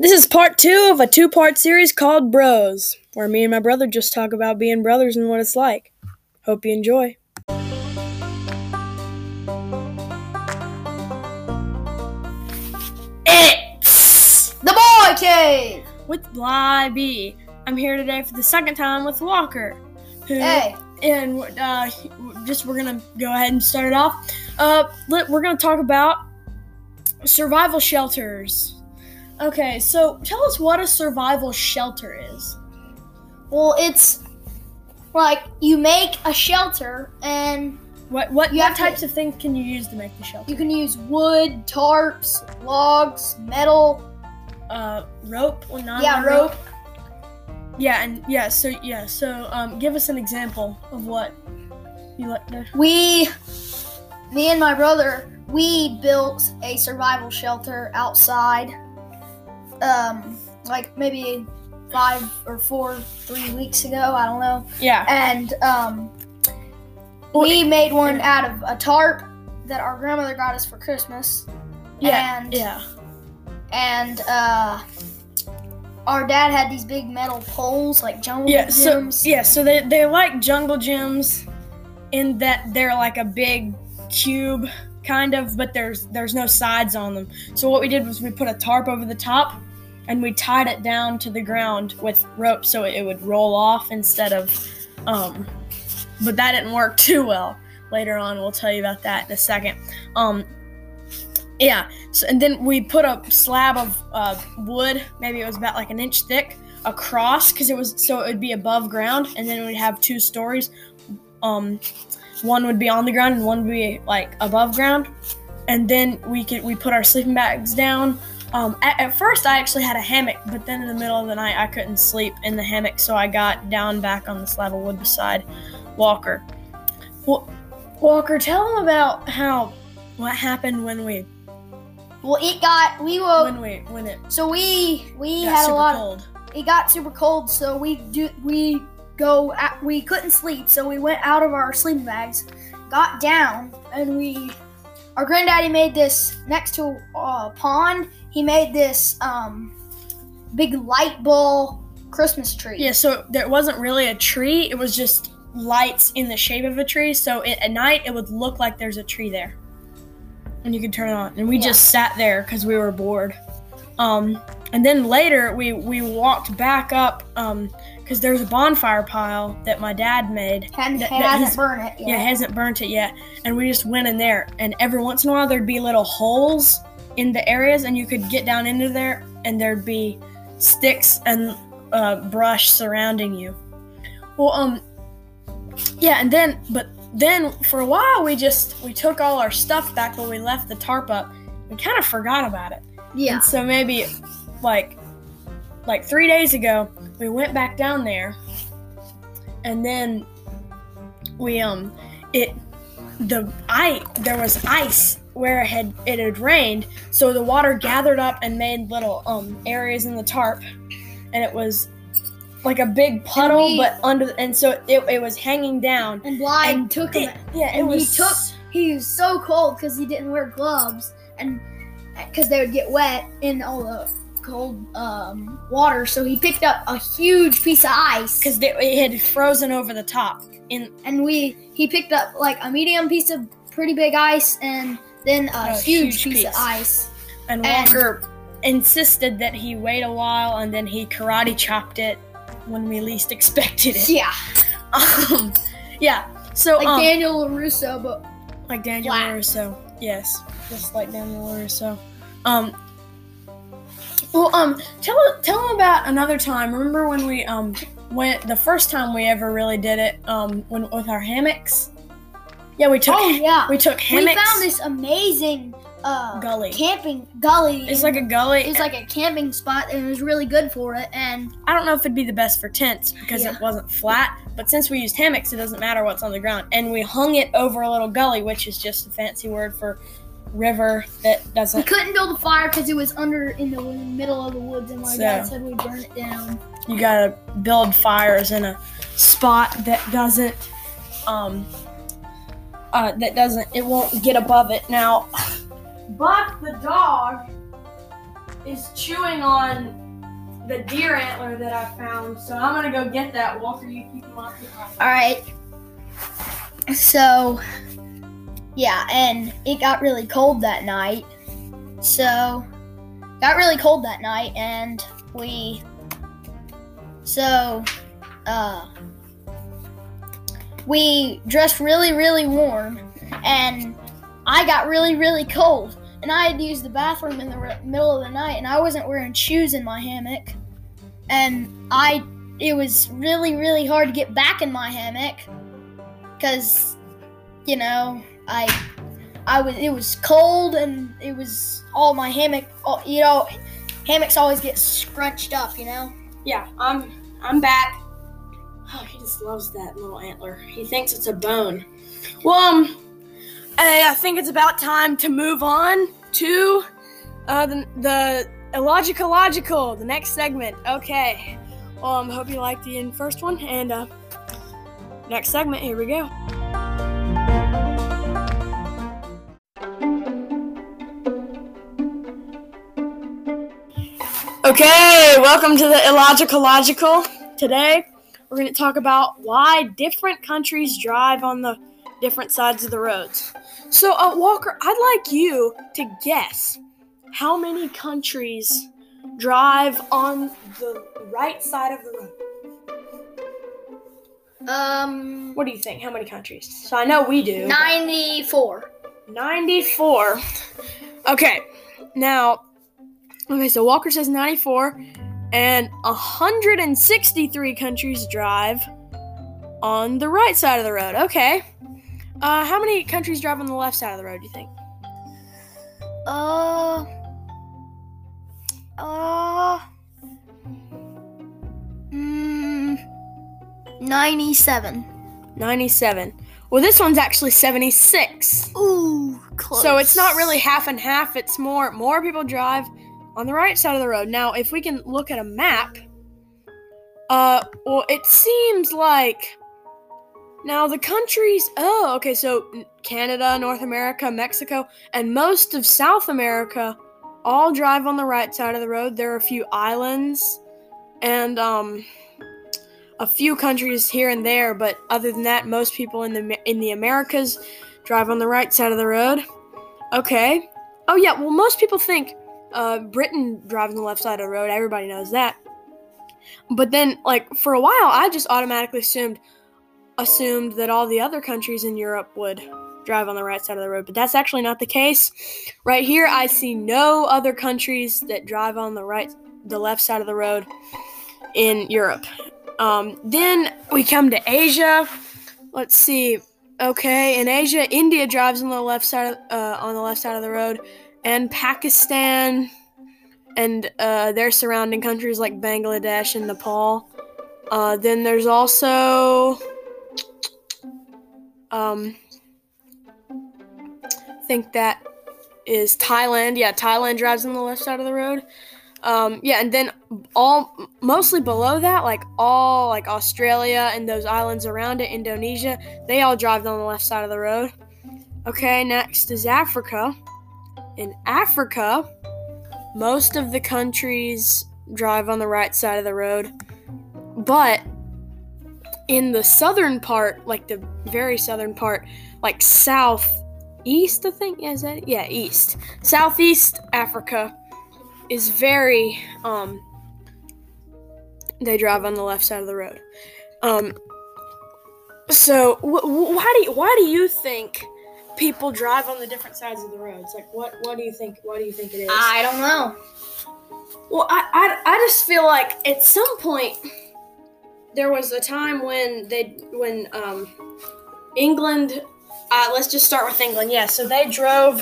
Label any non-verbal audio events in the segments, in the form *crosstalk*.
This is part two of a two part series called Bros, where me and my brother just talk about being brothers and what it's like. Hope you enjoy. It's the boy cave. With Bly B. I'm here today for the second time with Walker. Who, Hey, And uh, just we're gonna go ahead and start it off. Uh, we're gonna talk about survival shelters. Okay, so tell us what a survival shelter is. well, it's like you make a shelter and What what, what have to- types of things can you use to make the shelter? you can use wood, tarps, logs, metal. uh, rope or not? yeah, rope. Yeah, and yeah, so yeah, so um, give us an example of what you like to. We, me and my brother, we built a survival shelter outside. Um, like maybe five or four, three weeks ago. I don't know. Yeah, and um, we made one out of a tarp that our grandmother got us for Christmas, yeah, and yeah, and uh, our dad had these big metal poles like jungle yeah. So gyms. yeah, so they they're like jungle gyms, in that they're like a big cube kind of, but there's there's no sides on them. So what we did was we put a tarp over the top, and we tied it down to the ground with rope so it would roll off instead of, um, but that didn't work *laughs* too well. Later on, we'll tell you about that in a second. Um, yeah. So and then we put a slab of uh, wood, maybe it was about like an inch thick, across because it was so it would be above ground, and then we'd have two stories. Um, one would be on the ground and one would be like above ground, and then we could we put our sleeping bags down. Um, at, at first, I actually had a hammock, but then in the middle of the night, I couldn't sleep in the hammock, so I got down back on the slab of wood beside Walker. Well, Walker, tell them about how what happened when we Well, it got we were when we when it so we we had a super lot. cold. Of, it got super cold, so we do we go. At, we couldn't sleep, so we went out of our sleeping bags, got down, and we. Our granddaddy made this next to a pond. He made this um, big light ball Christmas tree. Yeah, so there wasn't really a tree. It was just lights in the shape of a tree. So it, at night, it would look like there's a tree there, and you could turn it on. And we Yeah. just sat there because we were bored. Um, and then later, we we walked back up because there's a bonfire pile that my dad made. Hadn't, that- that hasn't burned it yet. Yeah, hasn't burnt it yet. And we just went in there, and every once in a while there'd be little holes in the areas, and you could get down into there, and there'd be sticks and uh, brush surrounding you. Well, um, yeah, and then, but then for a while we just we took all our stuff back when we left the tarp up. We kind of forgot about it. yeah. And so maybe like like 3 days ago, we went back down there and then we um it the I there was ice where it had it had rained, so the water gathered up and made little um areas in the tarp and it was like a big puddle we- but under and so it, it was hanging down And Blythe and took it, him. yeah it and he took- He was so cold because he didn't wear gloves, and because they would get wet in all the cold um, water. So he picked up a huge piece of ice. because it had frozen over the top in and we he picked up like a medium piece of pretty big ice, and then a, A huge, huge piece, of ice. And And- Walker insisted that he wait a while and then he karate chopped it when we least *laughs* expected it. Yeah, *laughs* Um, yeah. So like um, Daniel LaRusso, but like Daniel Black. LaRusso. Yes, just like Daniel LaRusso. Um. Well, um, tell tell them about another time. Remember when we um went the first time we ever really did it um when with our hammocks. Yeah, we took oh yeah, we took hammocks. we found this amazing uh, Gully. camping gully. It's like a gully. it's like a camping spot, and it was really good for it. And I don't know if it'd be the best for tents because Yeah. it wasn't flat, but since we used hammocks, it doesn't matter what's on the ground. And we hung it over a little gully, which is just a fancy word for river that doesn't. We couldn't build a fire because it was under in the middle of the woods, and my So- dad said we burn it down. You gotta build fires in a spot that doesn't, um, uh, that doesn't. It won't get above it. Now, Buck the dog is chewing on the deer antler that I found. So I'm gonna go get that. Walker, you keep him occupied. All right. So, yeah, and it got really cold that night. So, got really cold that night, and we. So, uh. We dressed really, really warm, and I got really, really cold. And I had to use the bathroom in the r- middle of the night, and I wasn't wearing shoes in my hammock. And I it was really really hard to get back in my hammock because you know i i was it was cold and it was all my hammock all, you know hammocks always get scrunched up you know Yeah, I'm I'm back. Oh, he just loves that little antler. He thinks it's a bone. Well, um, I, I think it's about time to move on to uh, the the illogical logical, the next segment. Okay. Well, um, hope you liked the first one, and uh, next segment. Here we go. Okay, welcome to the illogical logical. Today, we're going to talk about why different countries drive on the different sides of the roads. So, uh, Walker, I'd like you to guess how many countries drive on the right side of the road. um What do you think? How many countries? So I know we do. 94 94. Okay, now, okay, so Walker says 94, and 163 countries drive on the right side of the road. Okay. Uh, how many countries drive on the left side of the road, do you think? uh uh mm, 97 97. Well, this one's actually 76. ooh close So it's not really half and half. It's more more people drive on the right side of the road. Now, if we can look at a map, uh, well, it seems like now the countries. Oh, okay. So Canada, North America, Mexico, and most of South America all drive on the right side of the road. There are a few islands, and um. A few countries here and there, but other than that, most people in the in the Americas drive on the right side of the road. Okay. Oh yeah. Well, most people think uh, Britain drives on the left side of the road. Everybody knows that. But then, like for a while, I just automatically assumed assumed that all the other countries in Europe would drive on the right side of the road. But that's actually not the case. Right here, I see no other countries that drive on the right, the left side of the road in Europe. Um, then we come to Asia. Let's see. Okay, in Asia, India drives on the left side of, uh, on the left side of the road, and Pakistan and uh, their surrounding countries like Bangladesh and Nepal. Uh, then there's also um, I think that is Thailand. Yeah, Thailand drives on the left side of the road. Um, yeah, and then all mostly below that, like all like Australia and those islands around it, Indonesia, they all drive on the left side of the road. Okay, next is Africa. In Africa, most of the countries drive on the right side of the road, but in the southern part, like the very southern part, like southeast, I think, is that yeah, east, southeast Africa is very um they drive on the left side of the road. Um so wh- wh- why do you, why do you think people drive on the different sides of the roads. Like what what do you think why do you think it is? I don't know. Well I, I i just feel like at some point there was a time when they when um england uh, let's just start with england. Yeah so they drove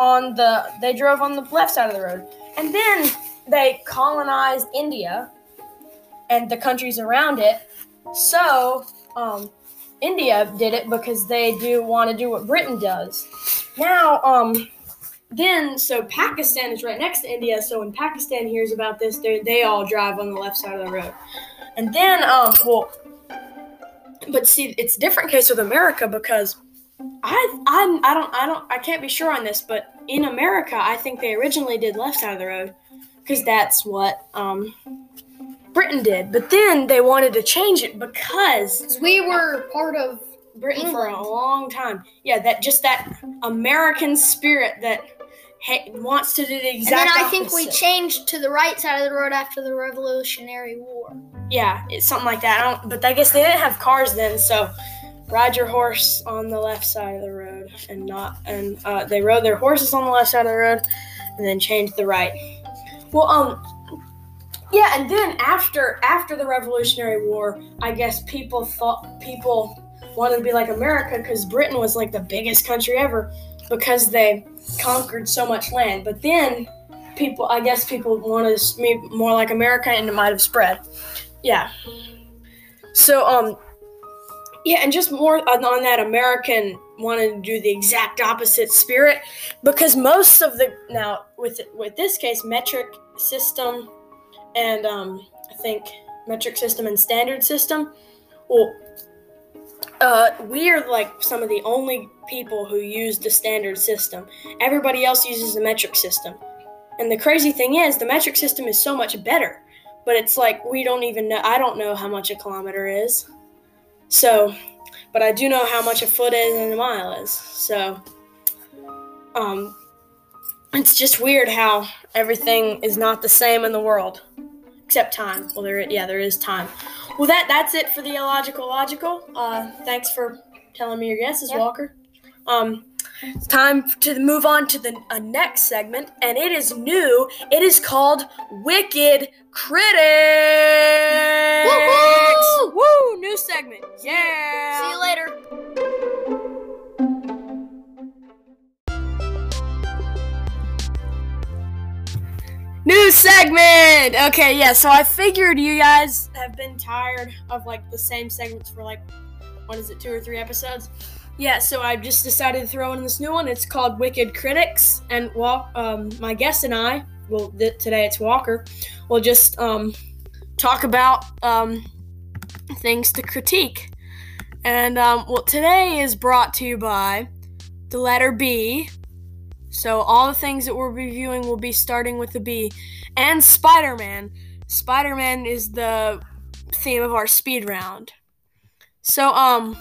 on the they drove on the left side of the road. And then they colonized india and the countries around it. So um, india did it because they do want to do what britain does. Now um, then so pakistan is right next to india so when pakistan hears about this they they all drive on the left side of the road. And then um well but see it's a different case with america because I I'm I don't I don't I can't be sure on this, but in America, I think they originally did left side of the road because that's what um Britain did. But then they wanted to change it because we were part of Britain for a long time. Yeah, that just that American spirit that ha- wants to do the exact. And then I think we changed to the right side of the road after the Revolutionary War. Yeah, it's something like that. I don't, but I guess they didn't have cars then, so ride your horse on the left side of the road and not and uh, they rode their horses on the left side of the road and then changed the right. Well, um, yeah, and then after after the Revolutionary War, I guess people thought people wanted to be like America because Britain was like the biggest country ever because they conquered so much land. But then people, I guess people wanted to be more like America, and it might have spread. Yeah. So um yeah, and just more on, on that American wanted to do the exact opposite spirit because most of the now with with this case metric system and um I think metric system and standard system well uh, we're like some of the only people who use the standard system. Everybody else uses the metric system. And the crazy thing is, the metric system is so much better but it's like we don't even know i don't know how much a kilometer is so but i do know how much a foot is and a mile is so um it's just weird how everything is not the same in the world except time well there yeah there is time well that that's it for the illogical logical uh thanks for telling me your guesses Yep. walker um it's time to move on to the uh, next segment, and it is new. It is called Wicked Critics. Woo-hoo! Woo! New segment. Yeah. See you later. New segment. Okay, yeah. So I figured you guys have been tired of like the same segments for like what is it, two or three episodes? Yeah. So I just decided to throw in this new one. It's called Wicked Critics, and well, um, my guest and I, well, th- today it's Walker, will just um, talk about um, things to critique. And um, well, today is brought to you by the letter B. So all the things that we're reviewing will be starting with the B. And Spider-Man. Spider-Man is the theme of our speed round. So um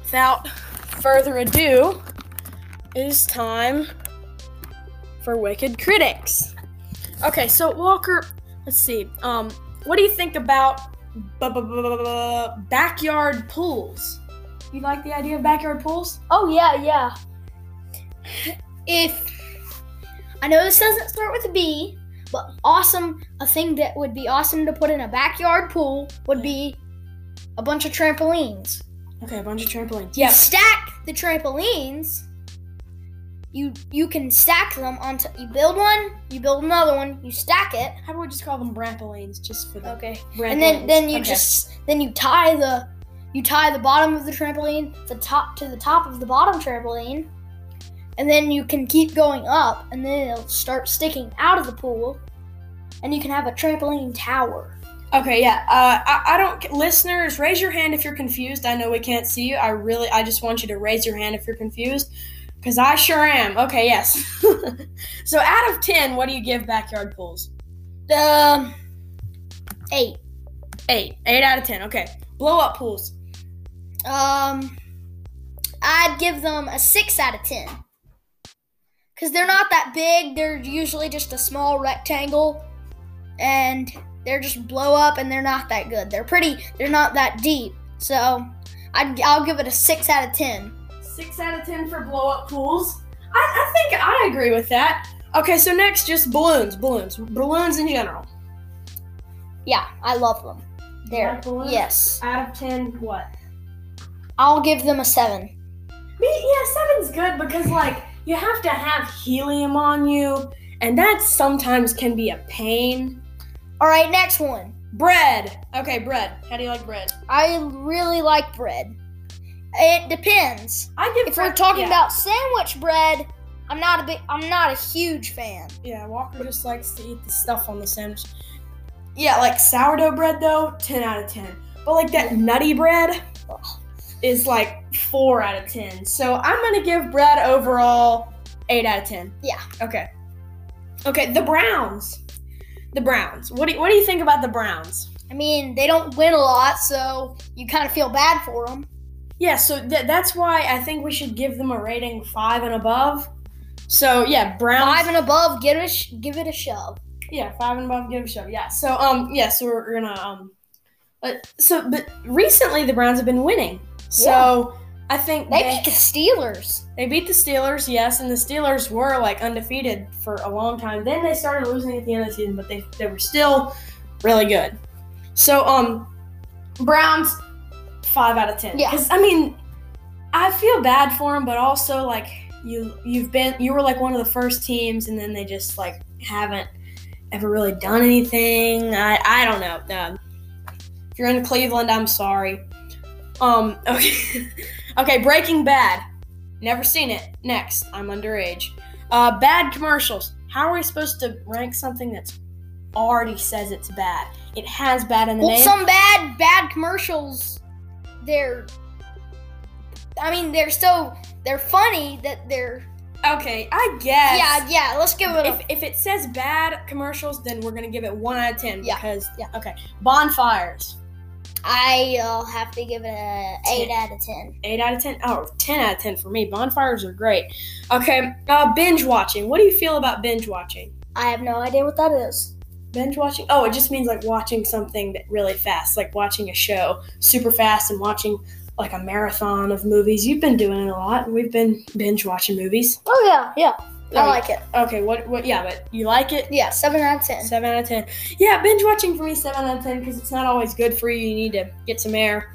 without further ado, it is time for Wicked Critics. Okay, so Walker, let's see. Um what do you think about backyard pools? You like the idea of backyard pools? Oh yeah, yeah. If I know this doesn't start with a B, but awesome, a thing that would be awesome to put in a backyard pool would be a bunch of trampolines. Okay, a bunch of trampolines. You stack the trampolines. You you can stack them onto. You build one, you build another one, you stack it. How about we just call them trampolines, just for the Okay. And then then you Okay. just then you tie the you tie the bottom of the trampoline the top to the top of the bottom trampoline, and then you can keep going up, and then it'll start sticking out of the pool, and you can have a trampoline tower. Okay, yeah. Uh, I, I don't. Listeners, raise your hand if you're confused. I know we can't see you. I really, I just want you to raise your hand if you're confused, because I sure am. Okay, yes. *laughs* so, out of ten, what do you give backyard pools? Um, eight. Eight. Eight out of ten. Okay. Blow up pools. Um, I'd give them a six out of ten. Cause they're not that big. They're usually just a small rectangle, and they're just blow up, and they're not that good. They're pretty. They're not that deep. So, I'd I'll give it a six out of ten. Six out of ten for blow up pools. I, I think I agree with that. Okay, so next, just balloons. Balloons. Balloons in general. Yeah, I love them. There. like balloons? Yes. Out of ten, what? I'll give them a seven. Me, yeah, seven's good because like you have to have helium on you, and that sometimes can be a pain. All right, next one. Bread. Okay, bread. How do you like bread? I really like bread. It depends. I give. If we're talking yeah. about sandwich bread, I'm not a big. I'm not a huge fan. yeah, Walker just likes to eat the stuff on the sandwich. Yeah, like sourdough bread though, ten out of ten. But like that nutty bread, is like four out of ten. So I'm gonna give Brad overall eight out of ten. Yeah. Okay. Okay. The Browns. The Browns. What do you, What do you think about the Browns? I mean, they don't win a lot, so you kind of feel bad for them. Yeah. So th- that's why I think we should give them a rating five and above. So yeah, Browns. Five and above, get a sh- give it a shove. Yeah, five and above, give it a shove. Yeah. So um, yeah. So we're, we're gonna um, but so but recently the Browns have been winning. So I think They beat the Steelers. They beat the Steelers, yes, and the Steelers were like undefeated for a long time. Then they started losing at the end of the season, but they they were still really good. So um, Browns five out of ten. Yeah. Because I mean, I feel bad for them, but also like you you've been you were like one of the first teams, and then they just like haven't ever really done anything. I I don't know. Um, if you're in Cleveland, I'm sorry. Um. *laughs* Okay. okay. Breaking Bad. Never seen it. Next, I'm underage. Uh, bad commercials. How are we supposed to rank something that's already says it's bad? It has bad in the Well, name. some bad bad commercials. They're. I mean, they're so they're funny that they're. okay, I guess. Yeah, yeah. Let's give it a. If, if it says bad commercials, then we're gonna give it one out of ten Yeah, because yeah. okay. Bonfires. I'll have to give it a 8 out of ten. 8 out of 10. Oh, 10 out of 10 for me. Bonfires are great. Okay, uh, binge watching. What do you feel about binge watching? I have no idea what that is. Binge watching? Oh, it just means like watching something really fast, like watching a show super fast and watching like a marathon of movies. You've been doing it a lot, and we've been binge watching movies. Oh yeah, yeah. I like it. Okay, what, what, yeah, but you like it? Yeah, seven out of ten. 7 out of 10. Yeah, binge watching for me, 7 out of 10, because it's not always good for you. You need to get some air.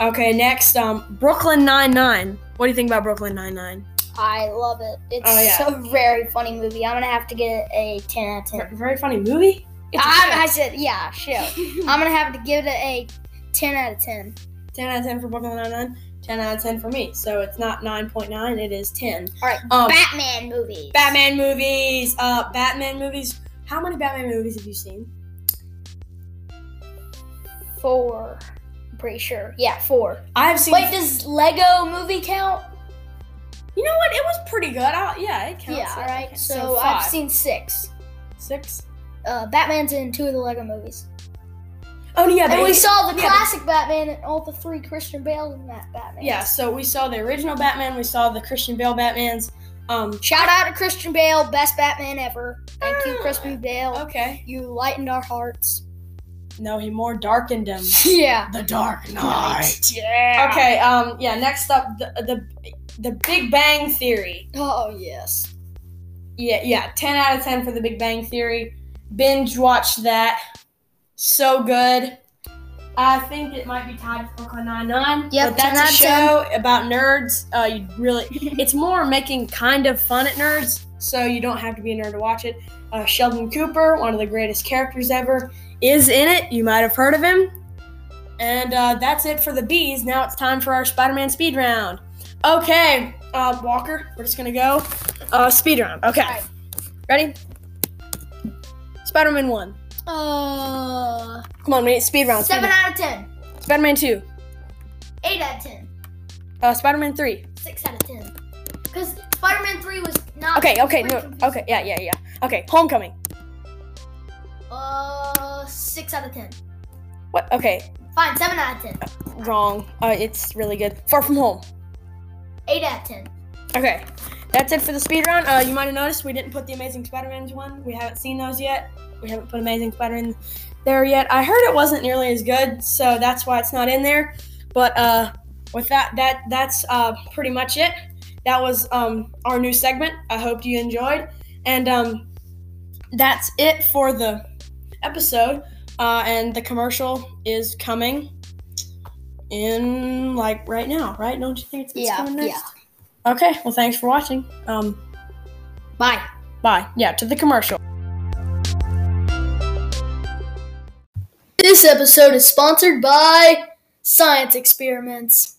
Okay, next, um, Brooklyn Nine-Nine. What do you think about Brooklyn Nine-Nine? I love it. It's Oh, yeah. a very funny movie. I'm gonna have to get it a ten out of ten. Very, funny movie. I, I said yeah, sure. *laughs* I'm gonna have to give it a ten out of ten. 10 out of 10 for Brooklyn Nine-Nine. 10 out of 10 for me. So it's not 9.9, it is 10. All right, Um, Batman movies. Batman movies. Uh, Batman movies. How many Batman movies have you seen? Four. I'm pretty sure. Yeah, four. I have seen. Wait, does Lego movie count? you know what? It was pretty good. i yeah, it counts. yeah, all right. Okay, So, five. I've seen six. six. Uh, Batman's in two of the Lego movies. Oh yeah, and we saw the yeah, classic Batman and all the three Christian Bale in that Batman. Yeah, so we saw the original Batman. We saw the Christian Bale Batmans. Um. Shout out to Christian Bale, best Batman ever. Thank you, Ah. Christian Bale. Okay. You lightened our hearts. No, he more darkened them. *laughs* Yeah. The Dark Knight. Yeah. Okay. Um. Yeah. Next up, the the the Big Bang Theory. Oh yes. Yeah, yeah. 10 out of 10 for the Big Bang Theory. Binge watched that. So good. I think it might be tied with Brooklyn Nine-Nine. Yep, but that's 10 a show about nerds. Uh, you really, *laughs* it's more making kind of fun at nerds, so you don't have to be a nerd to watch it. Uh, Sheldon Cooper, one of the greatest characters ever, is in it. You might have heard of him. And uh, that's it for the bees. Now it's time for our Spider-Man speed round. Okay, uh, Walker, we're just gonna go uh, speed round. Okay, Alright. ready? Spider-Man one. Uh, Come on, we need speed round. Seven round. out of ten. Spider-Man two. Eight out of ten. Uh, Spider-Man three. Six out of ten. Because Spider-Man three was not. Okay, okay, no, freaking- okay, yeah, yeah, yeah. Okay, Homecoming. Uh, six out of ten. What? Okay, Fine, seven out of ten. wrong. Uh, it's really good. Far From Home. Eight out of ten. Okay, that's it for the speed round. Uh, you might have noticed we didn't put the Amazing Spider-Man's one. We haven't seen those yet. We haven't put Amazing Spider in there yet. I heard it wasn't nearly as good, so that's why it's not in there. But uh, with that, that that's uh, pretty much it. That was um, our new segment. I hope you enjoyed, and um, that's it for the episode. Uh, and the commercial is coming in like right now, right? Don't you think it's, it's Yeah, coming next? yeah. Okay, well, thanks for watching. Um, Bye. bye. Yeah, to the commercial. This episode is sponsored by Science Experiments.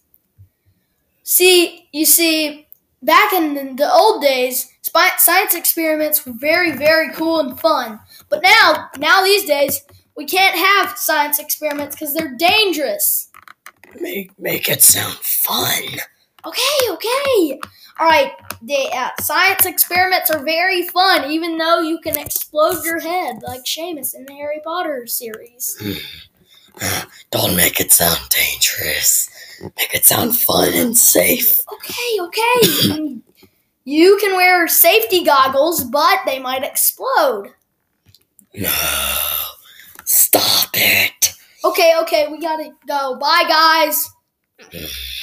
See, you see, back in the old days, science experiments were very, very cool and fun. But now, now these days, we can't have science experiments because they're dangerous. Make make it sound fun. Okay, okay. All right. The uh, science experiments are very fun, even though you can explode your head like Seamus in the Harry Potter series. *sighs* Don't make it sound dangerous. Make it sound fun and safe. Okay, okay. You can wear safety goggles, but they might explode. No. Stop it. Okay, okay, we gotta go. Bye, guys. *sighs* *laughs*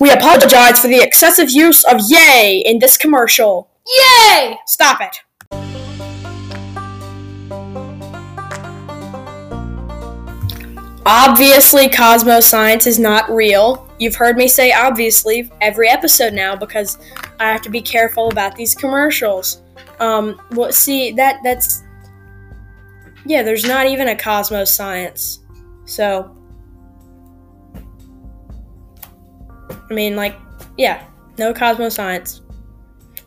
We apologize for the excessive use of yay in this commercial. Yay! Stop it. Obviously, cosmos science is not real. You've heard me say obviously every episode now because I have to be careful about these commercials. Um, well, see that that's yeah. There's not even a cosmos science, so I mean, like, yeah, no cosmos science.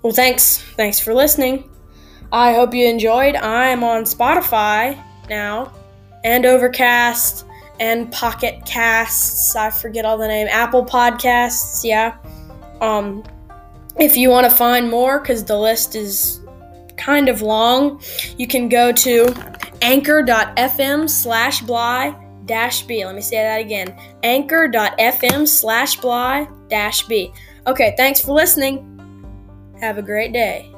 Well, thanks, thanks for listening. I hope you enjoyed. I'm on Spotify now, and Overcast, and Pocket Casts. I forget all the name. Apple Podcasts, yeah. Um, if you want to find more, because the list is kind of long, you can go to anchor.fm slash bly dash b. Let me say that again. Anchor.fm slash bly dash b. Okay, thanks for listening. Have a great day.